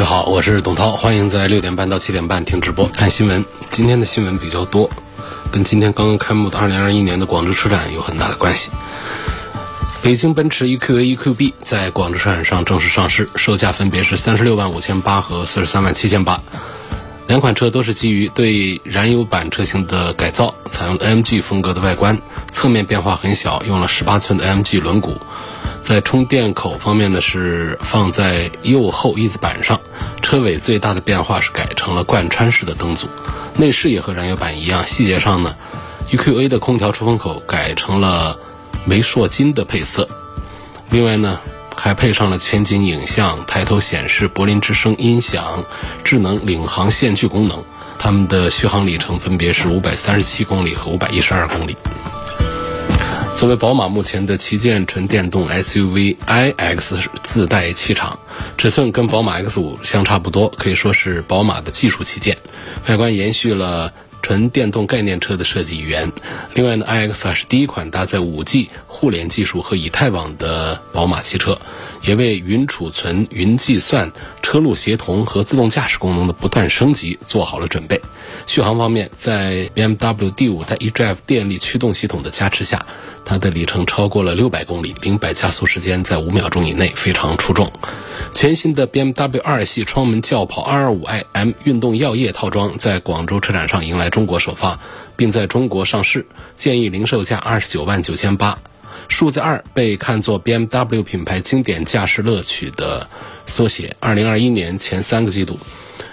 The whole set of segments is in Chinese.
位好，我是董涛，欢迎在六点半到七点半听直播看新闻。今天的新闻比较多，跟今天刚刚开幕的二零二一年的广州车展有很大的关系。北京奔驰 EQA、EQB 在广州车展上正式上市，售价分别是三十六万五千八和四十三万七千八。两款车都是基于对燃油版车型的改造，采用 AMG 风格的外观，侧面变化很小，用了十八寸的 MG 轮毂。在充电口方面呢，是放在右后翼子板上。车尾最大的变化是改成了贯穿式的灯组。内饰也和燃油版一样，细节上呢，EQA 的空调出风口改成了煤烁金的配色。另外呢，还配上了全景影像、抬头显示、柏林之声音响、智能领航线距功能。它们的续航里程分别是五百三十七公里和五百一十二公里。作为宝马目前的旗舰纯电动 SUV iX 自带气场，尺寸跟宝马 X5 相差不多，可以说是宝马的技术旗舰。外观延续了纯电动概念车的设计语言。另外呢，iX 啊是第一款搭载 5G 互联技术和以太网的宝马汽车，也为云储存、云计算、车路协同和自动驾驶功能的不断升级做好了准备。续航方面，在 BMW D5 带 eDrive 电力驱动系统的加持下。它的里程超过了六百公里，零百加速时间在五秒钟以内，非常出众。全新的 BMW 二系双门轿跑 225i M 运动耀夜套装在广州车展上迎来中国首发，并在中国上市，建议零售价二十九万九千八。数字二被看作 BMW 品牌经典驾驶乐趣的缩写。二零二一年前三个季度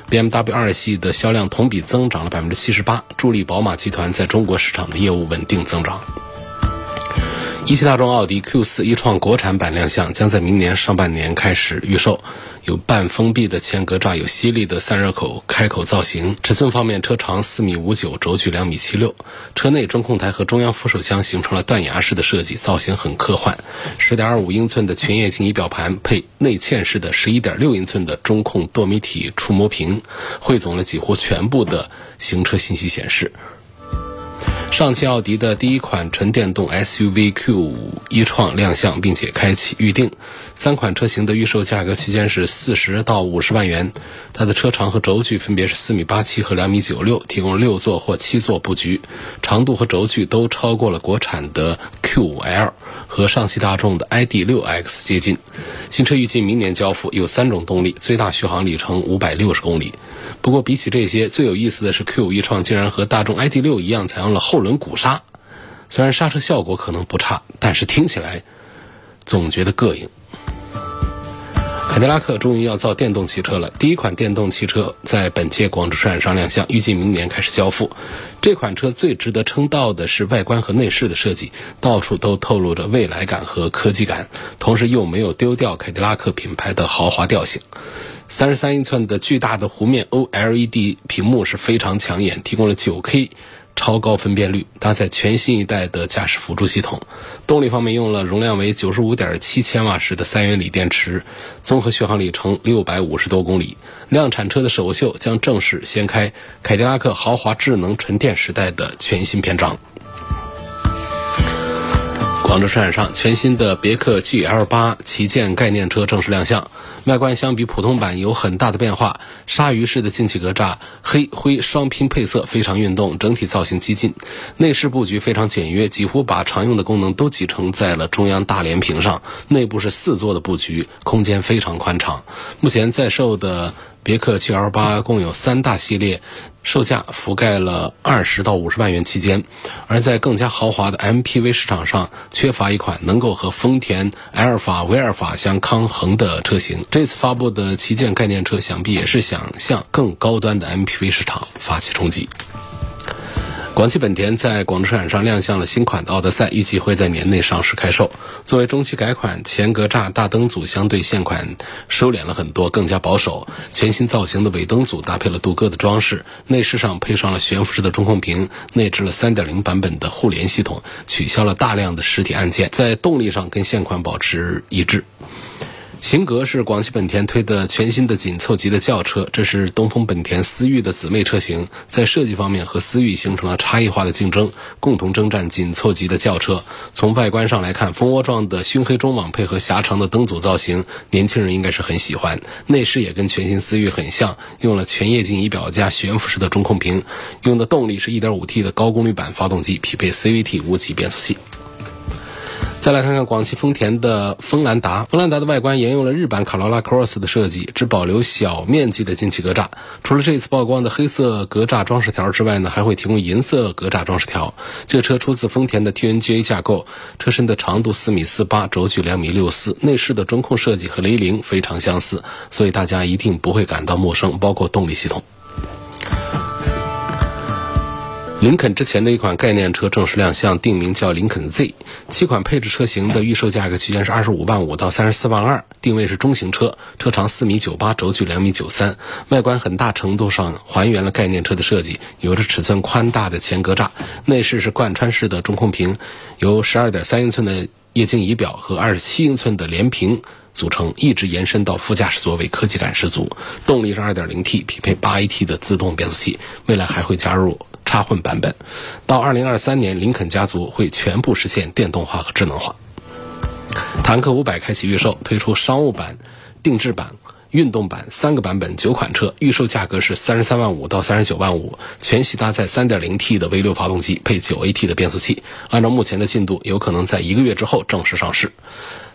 ，BMW 二系的销量同比增长了百分之七十八，助力宝马集团在中国市场的业务稳定增长。一汽大众奥迪 Q4 一创国产版亮相，将在明年上半年开始预售。有半封闭的前格栅，有犀利的散热口开口造型。尺寸方面，车长四米五九，轴距两米七六。车内中控台和中央扶手箱形成了断崖式的设计，造型很科幻。十点二五英寸的全液晶仪表盘配内嵌式的十一点六英寸的中控多媒体触摸屏，汇总了几乎全部的行车信息显示。上汽奥迪的第一款纯电动 SUV Q5 一创亮相，并且开启预定。三款车型的预售价格区间是四十到五十万元。它的车长和轴距分别是四米八七和两米九六，提供六座或七座布局，长度和轴距都超过了国产的 Q5L 和上汽大众的 ID.6X 接近。新车预计明年交付，有三种动力，最大续航里程五百六十公里。不过比起这些，最有意思的是 Q5 一创竟然和大众 ID.6 一样采用了后轮鼓刹，虽然刹车效果可能不差，但是听起来总觉得膈应。凯迪拉克终于要造电动汽车了，第一款电动汽车在本届广州车展上亮相，预计明年开始交付。这款车最值得称道的是外观和内饰的设计，到处都透露着未来感和科技感，同时又没有丢掉凯迪拉克品牌的豪华调性。三十三英寸的巨大的弧面 OLED 屏幕是非常抢眼，提供了 9K 超高分辨率，搭载全新一代的驾驶辅助系统。动力方面用了容量为九十五点七千瓦时的三元锂电池，综合续航里程六百五十多公里。量产车的首秀将正式掀开凯迪拉克豪华智能纯电时代的全新篇章。广州车展上，全新的别克 GL8 旗舰概念车正式亮相。外观相比普通版有很大的变化，鲨鱼式的进气格栅，黑灰双拼配色非常运动，整体造型激进。内饰布局非常简约，几乎把常用的功能都集成在了中央大连屏上。内部是四座的布局，空间非常宽敞。目前在售的。别克 GL8 共有三大系列，售价覆盖了二十到五十万元期间，而在更加豪华的 MPV 市场上，缺乏一款能够和丰田埃尔法、威尔法相抗衡的车型。这次发布的旗舰概念车，想必也是想向更高端的 MPV 市场发起冲击。广汽本田在广州车展上亮相了新款的奥德赛，预计会在年内上市开售。作为中期改款，前格栅大灯组相对现款收敛了很多，更加保守。全新造型的尾灯组搭配了镀铬的装饰，内饰上配上了悬浮式的中控屏，内置了3.0版本的互联系统，取消了大量的实体按键，在动力上跟现款保持一致。型格是广汽本田推的全新的紧凑级的轿车，这是东风本田思域的姊妹车型，在设计方面和思域形成了差异化的竞争，共同征战紧凑级的轿车。从外观上来看，蜂窝状的熏黑中网配合狭长的灯组造型，年轻人应该是很喜欢。内饰也跟全新思域很像，用了全液晶仪表加悬浮式的中控屏，用的动力是 1.5T 的高功率版发动机，匹配 CVT 无级变速器。再来看看广汽丰田的锋兰达，锋兰达的外观沿用了日版卡罗拉 Cross 的设计，只保留小面积的进气格栅。除了这一次曝光的黑色格栅装饰条之外呢，还会提供银色格栅装饰条。这车出自丰田的 TNGA 架构，车身的长度四米四八，轴距两米六四，内饰的中控设计和雷凌非常相似，所以大家一定不会感到陌生，包括动力系统。林肯之前的一款概念车正式亮相，定名叫林肯 Z。七款配置车型的预售价格区间是二十五万五到三十四万二，定位是中型车，车长四米九八，轴距两米九三，外观很大程度上还原了概念车的设计，有着尺寸宽大的前格栅，内饰是贯穿式的中控屏，由十二点三英寸的液晶仪表和二十七英寸的连屏组成，一直延伸到副驾驶座位，科技感十足。动力是二点零 T，匹配八 AT 的自动变速器，未来还会加入。插混版本，到二零二三年，林肯家族会全部实现电动化和智能化。坦克五百开启预售，推出商务版、定制版、运动版三个版本，九款车，预售价格是三十三万五到三十九万五，全系搭载三点零 T 的 V 六发动机，配九 AT 的变速器。按照目前的进度，有可能在一个月之后正式上市。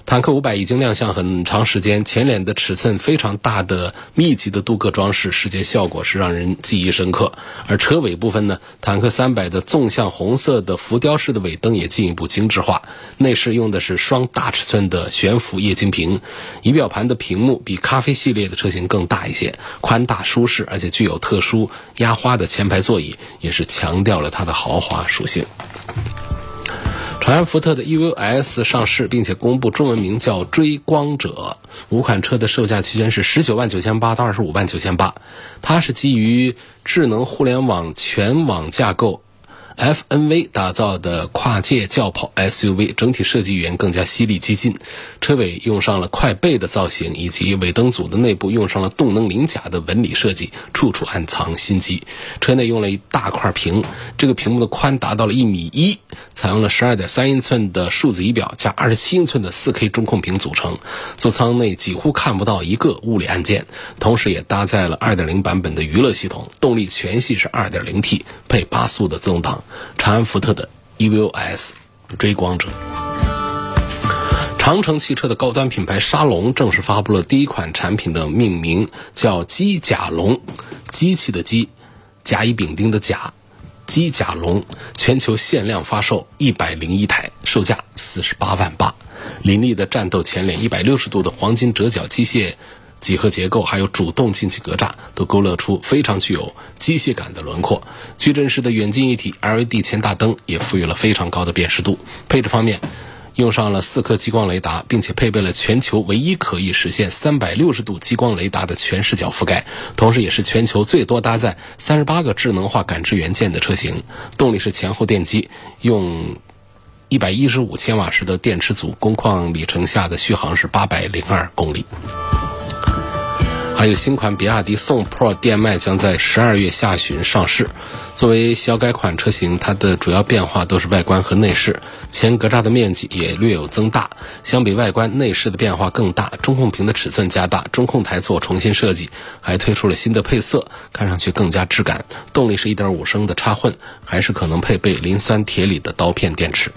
坦克五百已经亮相很长时间，前脸的尺寸非常大的密集的镀铬装饰，视觉效果是让人记忆深刻。而车尾部分呢，坦克三百的纵向红色的浮雕式的尾灯也进一步精致化。内饰用的是双大尺寸的悬浮液晶屏，仪表盘的屏幕比咖啡系列的车型更大一些，宽大舒适，而且具有特殊压花的前排座椅，也是强调了它的豪华属性。长安福特的 EVS 上市，并且公布中文名叫追光者。五款车的售价区间是十九万九千八到二十五万九千八，它是基于智能互联网全网架构。FNV 打造的跨界轿跑 SUV，整体设计语言更加犀利激进。车尾用上了快背的造型，以及尾灯组的内部用上了动能鳞甲的纹理设计，处处暗藏心机。车内用了一大块屏，这个屏幕的宽达到了一米一，采用了十二点三英寸的数字仪表加二十七英寸的四 K 中控屏组成。座舱内几乎看不到一个物理按键，同时也搭载了二点零版本的娱乐系统。动力全系是二点零 T，配八速的自动挡。长安福特的 EVO S 追光者，长城汽车的高端品牌沙龙正式发布了第一款产品的命名，叫机甲龙，机器的机，甲乙丙丁的甲，机甲龙，全球限量发售一百零一台，售价四十八万八，凌厉的战斗前脸，一百六十度的黄金折角机械。几何结构还有主动进气格栅都勾勒出非常具有机械感的轮廓。矩阵式的远近一体 LED 前大灯也赋予了非常高的辨识度。配置方面，用上了四颗激光雷达，并且配备了全球唯一可以实现三百六十度激光雷达的全视角覆盖，同时也是全球最多搭载三十八个智能化感知元件的车型。动力是前后电机，用一百一十五千瓦时的电池组，工况里程下的续航是八百零二公里。还有新款比亚迪宋 Pro 电麦将在十二月下旬上市。作为小改款车型，它的主要变化都是外观和内饰。前格栅的面积也略有增大，相比外观，内饰的变化更大。中控屏的尺寸加大，中控台做重新设计，还推出了新的配色，看上去更加质感。动力是一点五升的插混，还是可能配备磷酸铁锂的刀片电池。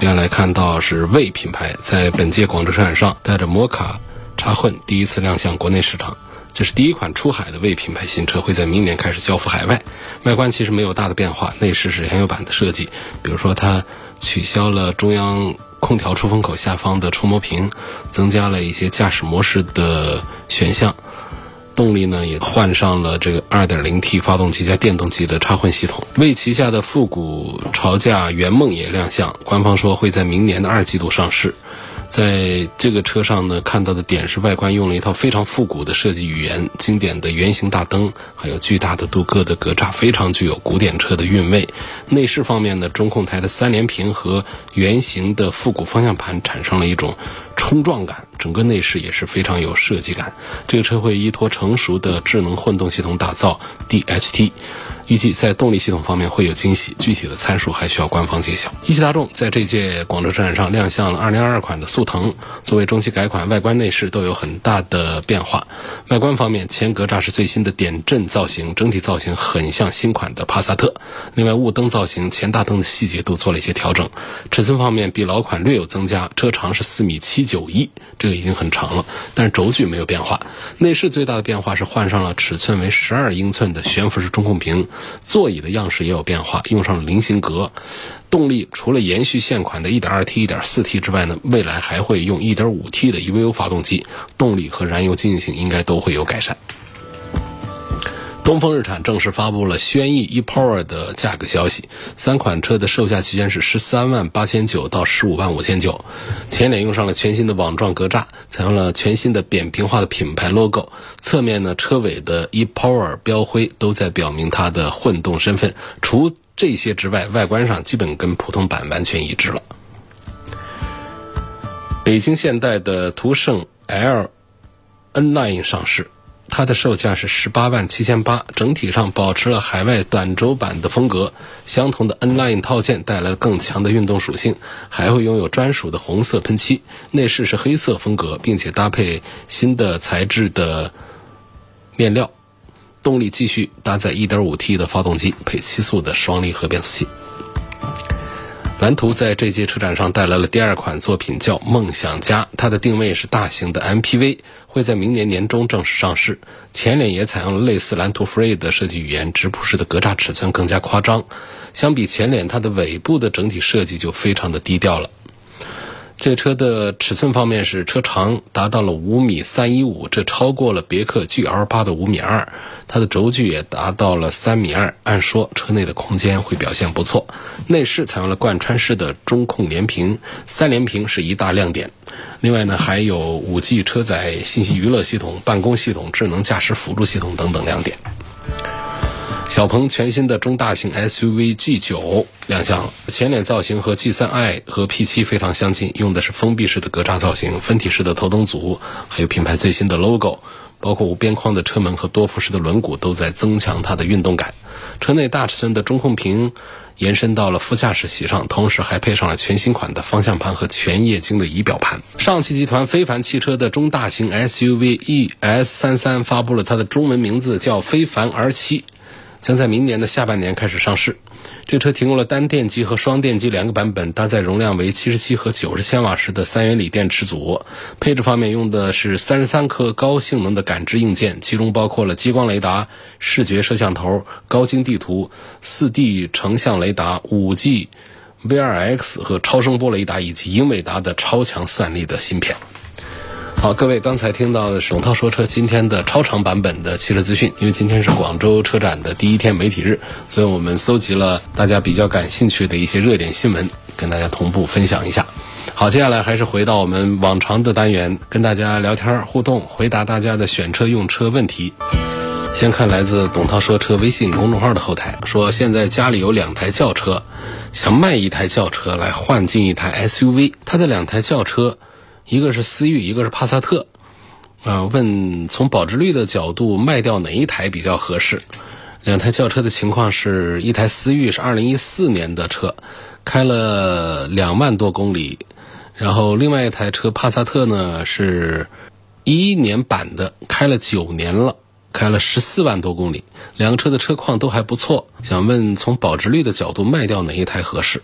另外来看到是魏品牌在本届广州车展上带着摩卡。插混第一次亮相国内市场，这是第一款出海的魏品牌新车，会在明年开始交付海外。外观其实没有大的变化，内饰是原有版的设计，比如说它取消了中央空调出风口下方的触摸屏，增加了一些驾驶模式的选项。动力呢也换上了这个 2.0T 发动机加电动机的插混系统。为旗下的复古潮驾圆梦也亮相，官方说会在明年的二季度上市。在这个车上呢，看到的点是外观用了一套非常复古的设计语言，经典的圆形大灯，还有巨大的镀铬的格栅，非常具有古典车的韵味。内饰方面呢，中控台的三连屏和圆形的复古方向盘产生了一种冲撞感，整个内饰也是非常有设计感。这个车会依托成熟的智能混动系统打造 DHT。预计在动力系统方面会有惊喜，具体的参数还需要官方揭晓。一汽大众在这届广州车展上亮相了2022款的速腾，作为中期改款，外观内饰都有很大的变化。外观方面，前格栅是最新的点阵造型，整体造型很像新款的帕萨特。另外，雾灯造型、前大灯的细节都做了一些调整。尺寸方面比老款略有增加，车长是四米七九一，这个已经很长了，但是轴距没有变化。内饰最大的变化是换上了尺寸为十二英寸的悬浮式中控屏。座椅的样式也有变化，用上了菱形格。动力除了延续现款的 1.2T、1.4T 之外呢，未来还会用 1.5T 的 EVO 发动机，动力和燃油经济性应该都会有改善。东风日产正式发布了轩逸 ePower 的价格消息，三款车的售价区间是十三万八千九到十五万五千九。前脸用上了全新的网状格栅，采用了全新的扁平化的品牌 logo。侧面呢，车尾的 ePower 标徽都在表明它的混动身份。除这些之外，外观上基本跟普通版完全一致了。北京现代的途胜 L N Line 上市。它的售价是十八万七千八，整体上保持了海外短轴版的风格。相同的 N Line 套件带来了更强的运动属性，还会拥有专属的红色喷漆。内饰是黑色风格，并且搭配新的材质的面料。动力继续搭载 1.5T 的发动机，配七速的双离合变速器。蓝图在这届车展上带来了第二款作品，叫梦想家。它的定位是大型的 MPV，会在明年年中正式上市。前脸也采用了类似蓝图 Free 的设计语言，直瀑式的格栅尺寸更加夸张。相比前脸，它的尾部的整体设计就非常的低调了。这车的尺寸方面是车长达到了五米三一五，这超过了别克 GL 八的五米二。它的轴距也达到了三米二，按说车内的空间会表现不错。内饰采用了贯穿式的中控连屏，三连屏是一大亮点。另外呢，还有五 G 车载信息娱乐系统、办公系统、智能驾驶辅助系统等等亮点。小鹏全新的中大型 SUV G9 亮相了，前脸造型和 G3i 和 P7 非常相近，用的是封闭式的格栅造型，分体式的头灯组，还有品牌最新的 logo，包括无边框的车门和多辐式的轮毂都在增强它的运动感。车内大尺寸的中控屏延伸到了副驾驶席上，同时还配上了全新款的方向盘和全液晶的仪表盘。上汽集团非凡汽车的中大型 SUV ES33 发布了它的中文名字，叫非凡 R7。将在明年的下半年开始上市。这车提供了单电机和双电机两个版本，搭载容量为七十七和九十千瓦时的三元锂电池组。配置方面用的是三十三颗高性能的感知硬件，其中包括了激光雷达、视觉摄像头、高精地图、四 D 成像雷达、五 G V2X 和超声波雷达以及英伟达的超强算力的芯片。好，各位，刚才听到的是董涛说车今天的超长版本的汽车资讯。因为今天是广州车展的第一天媒体日，所以我们搜集了大家比较感兴趣的一些热点新闻，跟大家同步分享一下。好，接下来还是回到我们往常的单元，跟大家聊天互动，回答大家的选车用车问题。先看来自董涛说车微信公众号的后台，说现在家里有两台轿车，想卖一台轿车来换进一台 SUV。他的两台轿车。一个是思域，一个是帕萨特，啊，问从保值率的角度卖掉哪一台比较合适？两台轿车的情况是一台思域是二零一四年的车，开了两万多公里，然后另外一台车帕萨特呢是一一年版的，开了九年了，开了十四万多公里，两个车的车况都还不错。想问从保值率的角度卖掉哪一台合适？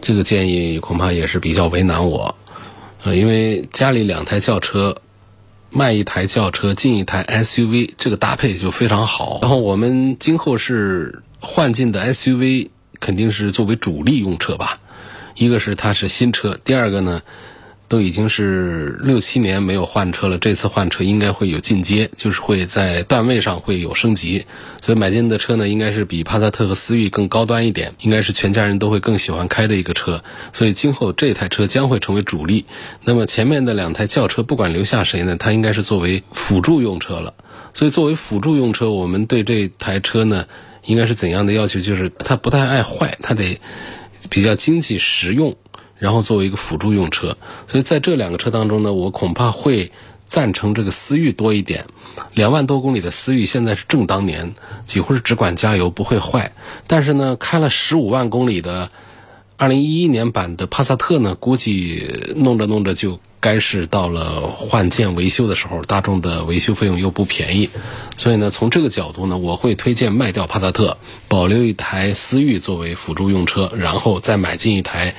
这个建议恐怕也是比较为难我。呃，因为家里两台轿车，卖一台轿车进一台 SUV，这个搭配就非常好。然后我们今后是换进的 SUV，肯定是作为主力用车吧。一个是它是新车，第二个呢，都已经是六七年没有换车了，这次换车应该会有进阶，就是会在段位上会有升级。所以买进的车呢，应该是比帕萨特和思域更高端一点，应该是全家人都会更喜欢开的一个车。所以今后这台车将会成为主力。那么前面的两台轿车，不管留下谁呢，它应该是作为辅助用车了。所以作为辅助用车，我们对这台车呢，应该是怎样的要求？就是它不太爱坏，它得比较经济实用。然后作为一个辅助用车，所以在这两个车当中呢，我恐怕会赞成这个思域多一点。两万多公里的思域现在是正当年，几乎是只管加油不会坏。但是呢，开了十五万公里的二零一一年版的帕萨特呢，估计弄着弄着就该是到了换件维修的时候。大众的维修费用又不便宜，所以呢，从这个角度呢，我会推荐卖掉帕萨特，保留一台思域作为辅助用车，然后再买进一台。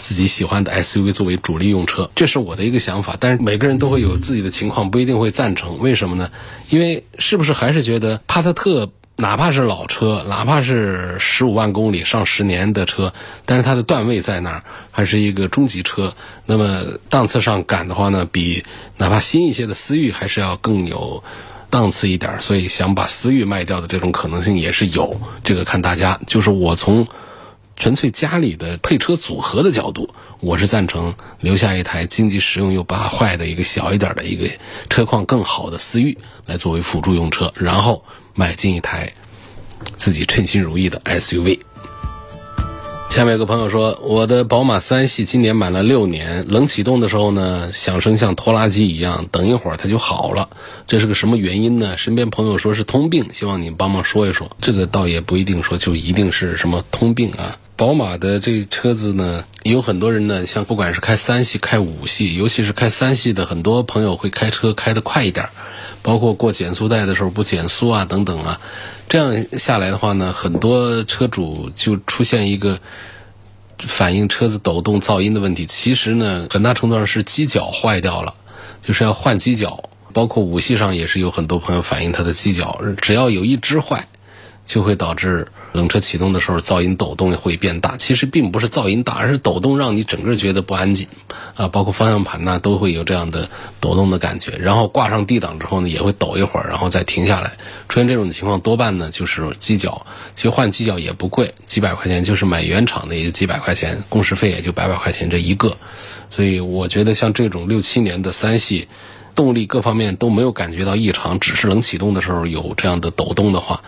自己喜欢的 SUV 作为主力用车，这是我的一个想法。但是每个人都会有自己的情况，不一定会赞成。为什么呢？因为是不是还是觉得帕萨特哪怕是老车，哪怕是十五万公里上十年的车，但是它的段位在那儿，还是一个中级车。那么档次上赶的话呢，比哪怕新一些的思域还是要更有档次一点。所以想把思域卖掉的这种可能性也是有。这个看大家，就是我从。纯粹家里的配车组合的角度，我是赞成留下一台经济实用又不怕坏的一个小一点的一个车况更好的思域来作为辅助用车，然后买进一台自己称心如意的 SUV。下面有个朋友说，我的宝马三系今年满了六年，冷启动的时候呢，响声像拖拉机一样，等一会儿它就好了，这是个什么原因呢？身边朋友说是通病，希望你帮忙说一说。这个倒也不一定说就一定是什么通病啊。宝马的这车子呢，有很多人呢，像不管是开三系、开五系，尤其是开三系的，很多朋友会开车开得快一点，包括过减速带的时候不减速啊，等等啊。这样下来的话呢，很多车主就出现一个反映车子抖动噪音的问题。其实呢，很大程度上是机脚坏掉了，就是要换机脚。包括五系上也是有很多朋友反映他的机脚，只要有一只坏，就会导致。冷车启动的时候，噪音抖动会变大。其实并不是噪音大，而是抖动让你整个觉得不安静啊。包括方向盘呢，都会有这样的抖动的感觉。然后挂上 D 档之后呢，也会抖一会儿，然后再停下来。出现这种情况，多半呢就是机脚。其实换机脚也不贵，几百块钱，就是买原厂的也就几百块钱，工时费也就百把块钱这一个。所以我觉得像这种六七年的三系，动力各方面都没有感觉到异常，只是冷启动的时候有这样的抖动的话。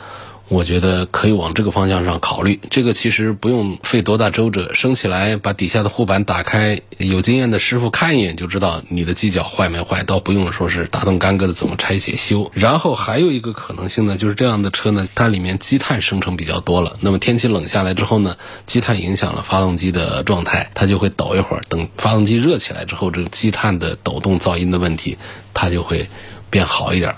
我觉得可以往这个方向上考虑。这个其实不用费多大周折，升起来把底下的护板打开，有经验的师傅看一眼就知道你的机脚坏没坏，倒不用说是大动干戈的怎么拆解修。然后还有一个可能性呢，就是这样的车呢，它里面积碳生成比较多了。那么天气冷下来之后呢，积碳影响了发动机的状态，它就会抖一会儿。等发动机热起来之后，这个积碳的抖动噪音的问题，它就会变好一点。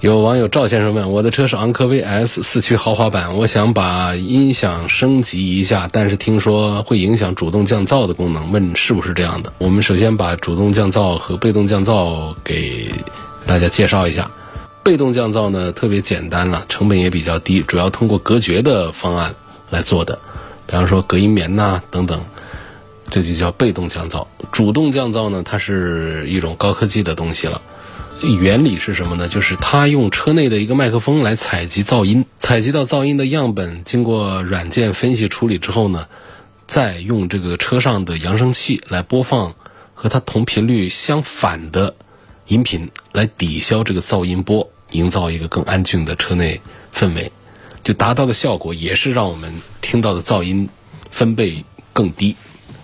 有网友赵先生问：我的车是昂科威 S 四驱豪华版，我想把音响升级一下，但是听说会影响主动降噪的功能，问是不是这样的？我们首先把主动降噪和被动降噪给大家介绍一下。被动降噪呢特别简单了，成本也比较低，主要通过隔绝的方案来做的，比方说隔音棉呐等等，这就叫被动降噪。主动降噪呢，它是一种高科技的东西了。原理是什么呢？就是它用车内的一个麦克风来采集噪音，采集到噪音的样本，经过软件分析处理之后呢，再用这个车上的扬声器来播放和它同频率相反的音频，来抵消这个噪音波，营造一个更安静的车内氛围，就达到的效果也是让我们听到的噪音分贝更低。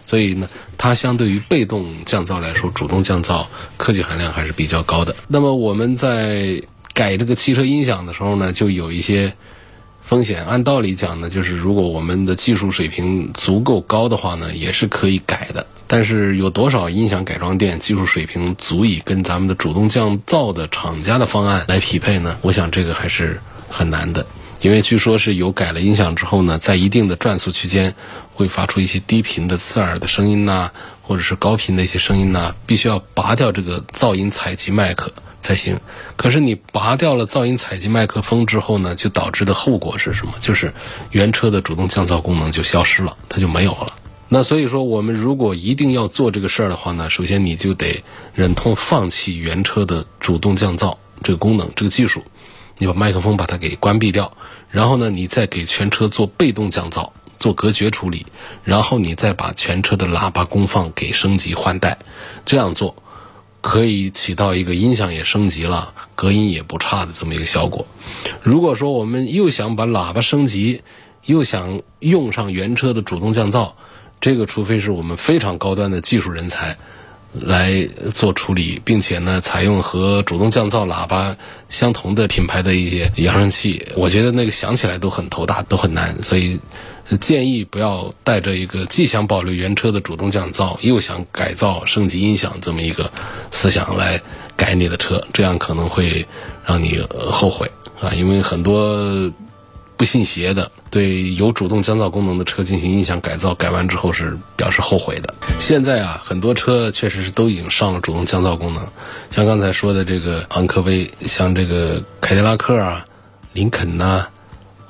所以呢，它相对于被动降噪来说，主动降噪科技含量还是比较高的。那么我们在改这个汽车音响的时候呢，就有一些风险。按道理讲呢，就是如果我们的技术水平足够高的话呢，也是可以改的。但是有多少音响改装店技术水平足以跟咱们的主动降噪的厂家的方案来匹配呢？我想这个还是很难的。因为据说是有改了音响之后呢，在一定的转速区间会发出一些低频的刺耳的声音呐，或者是高频的一些声音呐，必须要拔掉这个噪音采集麦克才行。可是你拔掉了噪音采集麦克风之后呢，就导致的后果是什么？就是原车的主动降噪功能就消失了，它就没有了。那所以说，我们如果一定要做这个事儿的话呢，首先你就得忍痛放弃原车的主动降噪这个功能、这个技术，你把麦克风把它给关闭掉，然后呢，你再给全车做被动降噪、做隔绝处理，然后你再把全车的喇叭功放给升级换代，这样做可以起到一个音响也升级了、隔音也不差的这么一个效果。如果说我们又想把喇叭升级，又想用上原车的主动降噪，这个除非是我们非常高端的技术人才来做处理，并且呢，采用和主动降噪喇叭相同的品牌的一些扬声器，我觉得那个想起来都很头大，都很难。所以建议不要带着一个既想保留原车的主动降噪，又想改造升级音响这么一个思想来改你的车，这样可能会让你后悔啊，因为很多。不信邪的，对有主动降噪功能的车进行音响改造，改完之后是表示后悔的。现在啊，很多车确实是都已经上了主动降噪功能，像刚才说的这个昂科威，像这个凯迪拉克啊、林肯呐。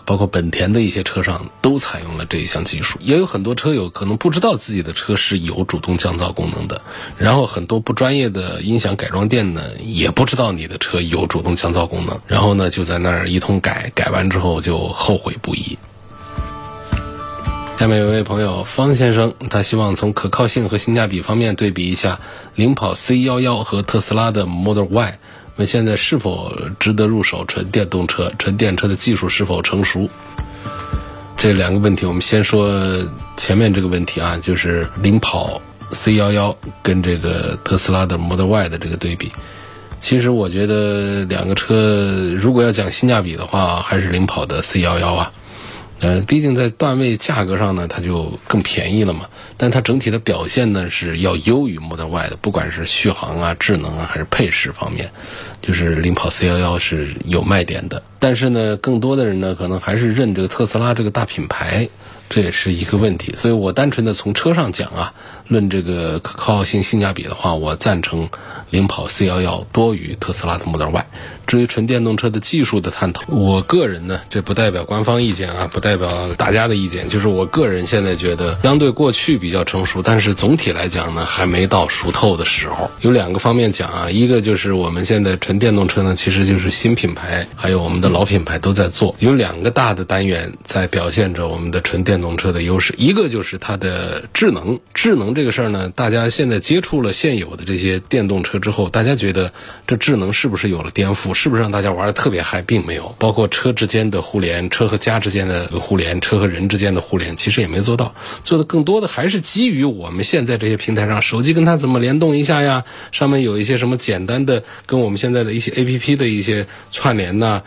包括本田的一些车上都采用了这一项技术，也有很多车友可能不知道自己的车是有主动降噪功能的，然后很多不专业的音响改装店呢也不知道你的车有主动降噪功能，然后呢就在那儿一通改，改完之后就后悔不已。下面有位朋友方先生，他希望从可靠性和性价比方面对比一下领跑 C 幺幺和特斯拉的 Model Y。那现在是否值得入手纯电动车？纯电车的技术是否成熟？这两个问题，我们先说前面这个问题啊，就是领跑 C 幺幺跟这个特斯拉的 Model Y 的这个对比。其实我觉得两个车如果要讲性价比的话，还是领跑的 C 幺幺啊。呃，毕竟在段位价格上呢，它就更便宜了嘛。但它整体的表现呢是要优于 Model Y 的，不管是续航啊、智能啊，还是配饰方面，就是领跑 C11 是有卖点的。但是呢，更多的人呢，可能还是认这个特斯拉这个大品牌，这也是一个问题。所以我单纯的从车上讲啊，论这个可靠性、性价比的话，我赞成领跑 C11 多于特斯拉的 Model Y。至于纯电动车的技术的探讨，我个人呢，这不代表官方意见啊，不代表大家的意见，就是我个人现在觉得，相对过去比较成熟，但是总体来讲呢，还没到熟透的时候。有两个方面讲啊，一个就是我们现在纯电动车呢，其实就是新品牌，还有我们的老品牌都在做，有两个大的单元在表现着我们的纯电动车的优势，一个就是它的智能，智能这个事儿呢，大家现在接触了现有的这些电动车之后，大家觉得这智能是不是有了颠覆？是不是让大家玩的特别嗨，并没有。包括车之间的互联，车和家之间的互联，车和人之间的互联，其实也没做到。做的更多的还是基于我们现在这些平台上，手机跟它怎么联动一下呀？上面有一些什么简单的跟我们现在的一些 A P P 的一些串联呐，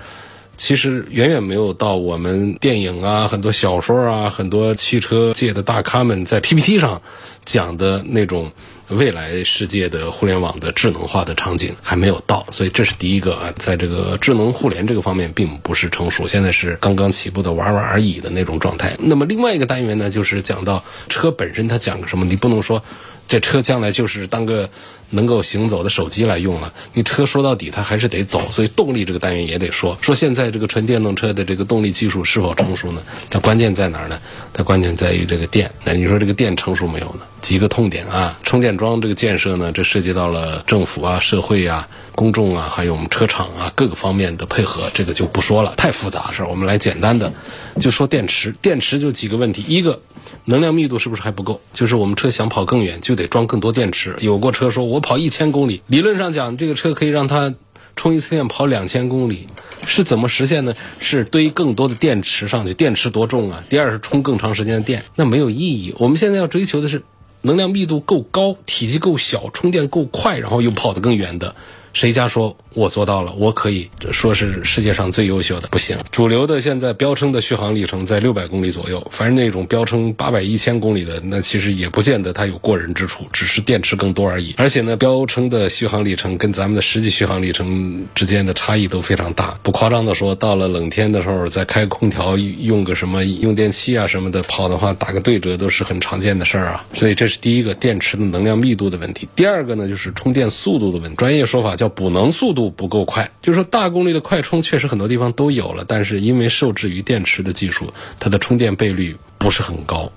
其实远远没有到我们电影啊、很多小说啊、很多汽车界的大咖们在 P P T 上讲的那种。未来世界的互联网的智能化的场景还没有到，所以这是第一个啊，在这个智能互联这个方面并不是成熟，现在是刚刚起步的玩玩而已的那种状态。那么另外一个单元呢，就是讲到车本身它讲个什么，你不能说这车将来就是当个。能够行走的手机来用了，你车说到底它还是得走，所以动力这个单元也得说说现在这个纯电动车的这个动力技术是否成熟呢？它关键在哪儿呢？它关键在于这个电。那你说这个电成熟没有呢？几个痛点啊，充电桩这个建设呢，这涉及到了政府啊、社会啊、公众啊，还有我们车厂啊各个方面的配合，这个就不说了，太复杂的事儿。我们来简单的就说电池，电池就几个问题，一个。能量密度是不是还不够？就是我们车想跑更远，就得装更多电池。有过车说，我跑一千公里，理论上讲，这个车可以让它充一次电跑两千公里，是怎么实现呢？是堆更多的电池上去，电池多重啊？第二是充更长时间的电，那没有意义。我们现在要追求的是能量密度够高，体积够小，充电够快，然后又跑得更远的。谁家说我做到了？我可以说是世界上最优秀的，不行。主流的现在标称的续航里程在六百公里左右，反正那种标称八百、一千公里的，那其实也不见得它有过人之处，只是电池更多而已。而且呢，标称的续航里程跟咱们的实际续航里程之间的差异都非常大。不夸张的说，到了冷天的时候，再开空调用个什么用电器啊什么的跑的话，打个对折都是很常见的事儿啊。所以这是第一个电池的能量密度的问题。第二个呢，就是充电速度的问题。专业说法叫。补能速度不够快，就是说大功率的快充确实很多地方都有了，但是因为受制于电池的技术，它的充电倍率不是很高。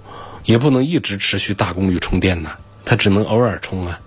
也不能一直持续大功率充电呢，它只能偶尔充啊。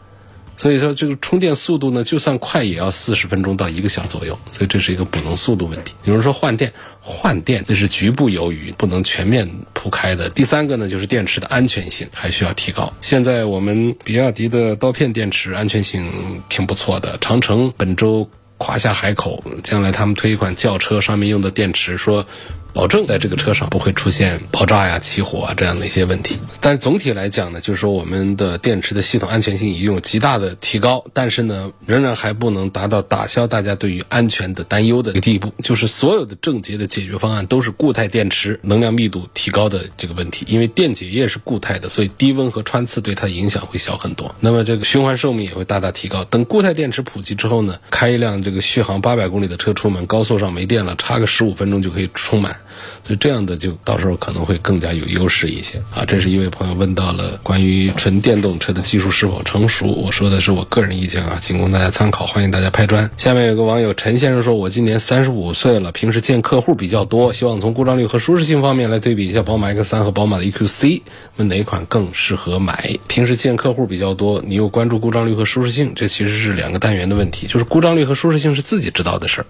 所以说这个充电速度呢，就算快也要四十分钟到一个小时左右，所以这是一个补能速度问题。有人说换电，换电这是局部由于不能全面铺开的。第三个呢，就是电池的安全性还需要提高。现在我们比亚迪的刀片电池安全性挺不错的，长城本周夸下海口，将来他们推一款轿车上面用的电池说。保证在这个车上不会出现爆炸呀、起火啊这样的一些问题。但总体来讲呢，就是说我们的电池的系统安全性已经有极大的提高，但是呢，仍然还不能达到打消大家对于安全的担忧的一个地步。就是所有的症结的解决方案都是固态电池能量密度提高的这个问题。因为电解液是固态的，所以低温和穿刺对它影响会小很多。那么这个循环寿命也会大大提高。等固态电池普及之后呢，开一辆这个续航八百公里的车出门，高速上没电了，插个十五分钟就可以充满。所以这样的就到时候可能会更加有优势一些啊！这是一位朋友问到了关于纯电动车的技术是否成熟，我说的是我个人意见啊，仅供大家参考，欢迎大家拍砖。下面有个网友陈先生说：“我今年三十五岁了，平时见客户比较多，希望从故障率和舒适性方面来对比一下宝马 X3 和宝马的 EQC，问哪款更适合买？平时见客户比较多，你又关注故障率和舒适性，这其实是两个单元的问题，就是故障率和舒适性是自己知道的事儿。”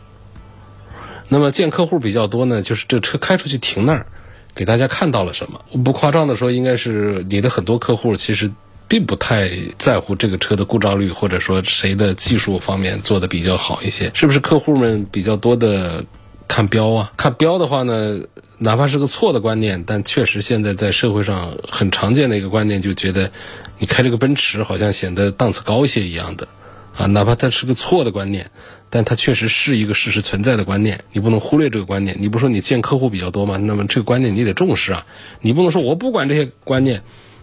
那么见客户比较多呢，就是这车开出去停那儿，给大家看到了什么？不夸张的说，应该是你的很多客户其实并不太在乎这个车的故障率，或者说谁的技术方面做的比较好一些，是不是？客户们比较多的看标啊，看标的话呢，哪怕是个错的观念，但确实现在在社会上很常见的一个观念，就觉得你开这个奔驰好像显得档次高一些一样的。啊，哪怕它是个错的观念，但它确实是一个事实存在的观念，你不能忽略这个观念。你不说你见客户比较多吗？那么这个观念你得重视啊！你不能说我不管这些观念，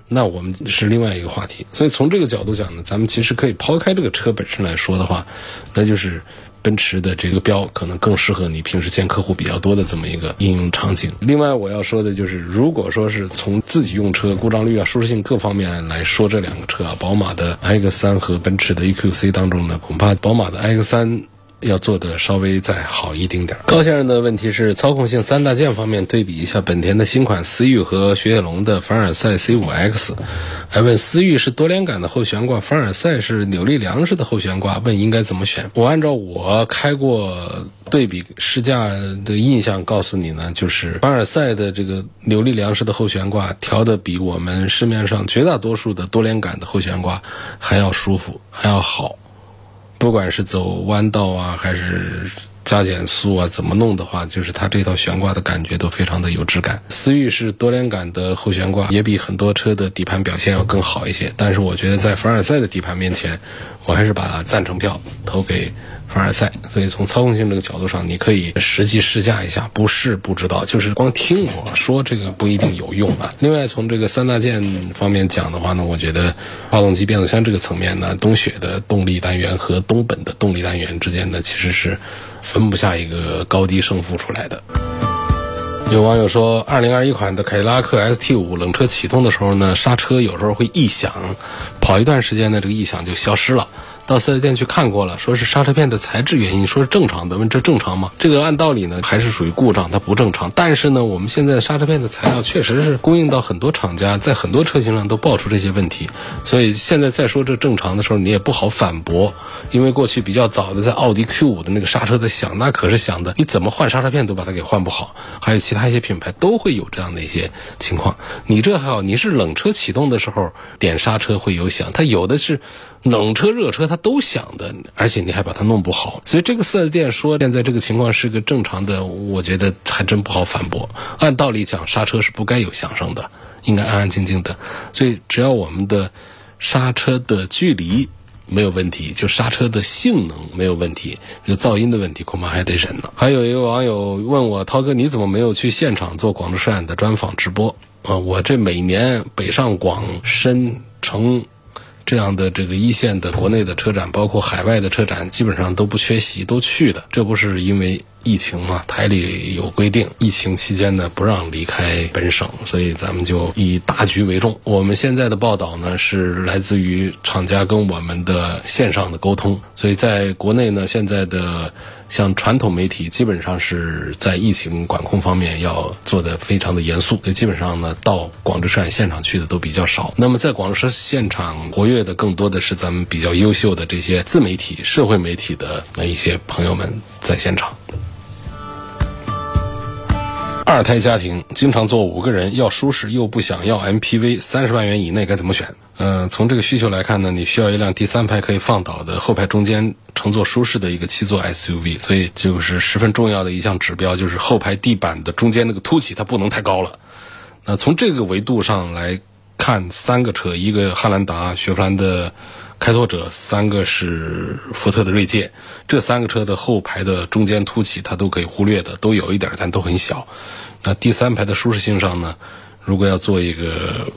那我们是另外一个话题。所以从这个角度讲呢，咱们其实可以抛开这个车本身来说的话，那就是。奔驰的这个标可能更适合你平时见客户比较多的这么一个应用场景。另外，我要说的就是，如果说是从自己用车故障率啊、舒适性各方面来说，这两个车啊，宝马的 X 三和奔驰的 EQC 当中呢，恐怕宝马的 X 三。要做的稍微再好一丁点儿。高先生的问题是操控性三大件方面对比一下本田的新款思域和雪铁龙的凡尔赛 C5X。还问思域是多连杆的后悬挂，凡尔赛是扭力梁式的后悬挂，问应该怎么选？我按照我开过对比试驾的印象告诉你呢，就是凡尔赛的这个扭力梁式的后悬挂调的比我们市面上绝大多数的多连杆的后悬挂还要舒服，还要好。不管是走弯道啊，还是加减速啊，怎么弄的话，就是它这套悬挂的感觉都非常的有质感。思域是多连杆的后悬挂，也比很多车的底盘表现要更好一些。但是我觉得在凡尔赛的底盘面前，我还是把赞成票投给。凡尔赛，所以从操控性这个角度上，你可以实际试驾一下，不试不知道，就是光听我说这个不一定有用啊。另外，从这个三大件方面讲的话呢，我觉得发动机、变速箱这个层面呢，东雪的动力单元和东本的动力单元之间呢，其实是分不下一个高低胜负出来的。有网友说，二零二一款的凯迪拉克 ST 五冷车启动的时候呢，刹车有时候会异响，跑一段时间呢，这个异响就消失了。到四 S 店去看过了，说是刹车片的材质原因，说是正常的。问这正常吗？这个按道理呢还是属于故障，它不正常。但是呢，我们现在刹车片的材料确实是供应到很多厂家，在很多车型上都爆出这些问题。所以现在再说这正常的时候，你也不好反驳，因为过去比较早的在奥迪 Q 五的那个刹车的响，那可是响的，你怎么换刹车片都把它给换不好。还有其他一些品牌都会有这样的一些情况。你这还好，你是冷车启动的时候点刹车会有响，它有的是。冷车、热车它都响的，而且你还把它弄不好，所以这个四 S 店说现在这个情况是个正常的，我觉得还真不好反驳。按道理讲，刹车是不该有响声的，应该安安静静的。所以只要我们的刹车的距离没有问题，就刹车的性能没有问题，这噪音的问题恐怕还得忍呢。还有一个网友问我，涛哥你怎么没有去现场做广州车展的专访直播啊？我这每年北上广深成。这样的这个一线的国内的车展，包括海外的车展，基本上都不缺席，都去的。这不是因为疫情嘛？台里有规定，疫情期间呢不让离开本省，所以咱们就以大局为重。我们现在的报道呢是来自于厂家跟我们的线上的沟通，所以在国内呢现在的。像传统媒体，基本上是在疫情管控方面要做的非常的严肃，所以基本上呢，到广州车展现场去的都比较少。那么在广州车现场活跃的更多的是咱们比较优秀的这些自媒体、社会媒体的那一些朋友们在现场。二胎家庭经常坐五个人，要舒适又不想要 MPV，三十万元以内该怎么选？嗯，从这个需求来看呢，你需要一辆第三排可以放倒的后排中间乘坐舒适的一个七座 SUV，所以就是十分重要的一项指标，就是后排地板的中间那个凸起它不能太高了。那从这个维度上来看，三个车，一个汉兰达、雪佛兰的。开拓者三个是福特的锐界，这三个车的后排的中间凸起它都可以忽略的，都有一点，但都很小。那第三排的舒适性上呢，如果要做一个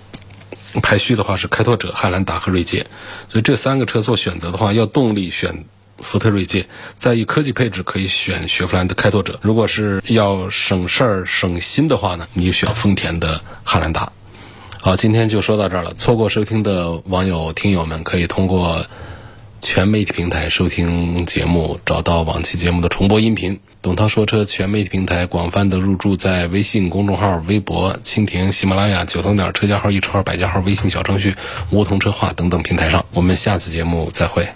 排序的话，是开拓者、汉兰达和锐界。所以这三个车做选择的话，要动力选福特锐界，在意科技配置可以选雪佛兰的开拓者。如果是要省事儿省心的话呢，你就选丰田的汉兰达。好，今天就说到这儿了。错过收听的网友、听友们，可以通过全媒体平台收听节目，找到往期节目的重播音频。董涛说车全媒体平台广泛的入驻在微信公众号、微博、蜻蜓、喜马拉雅、九头鸟车架号、易车号、百家号、微信小程序、梧桐车话等等平台上。我们下次节目再会。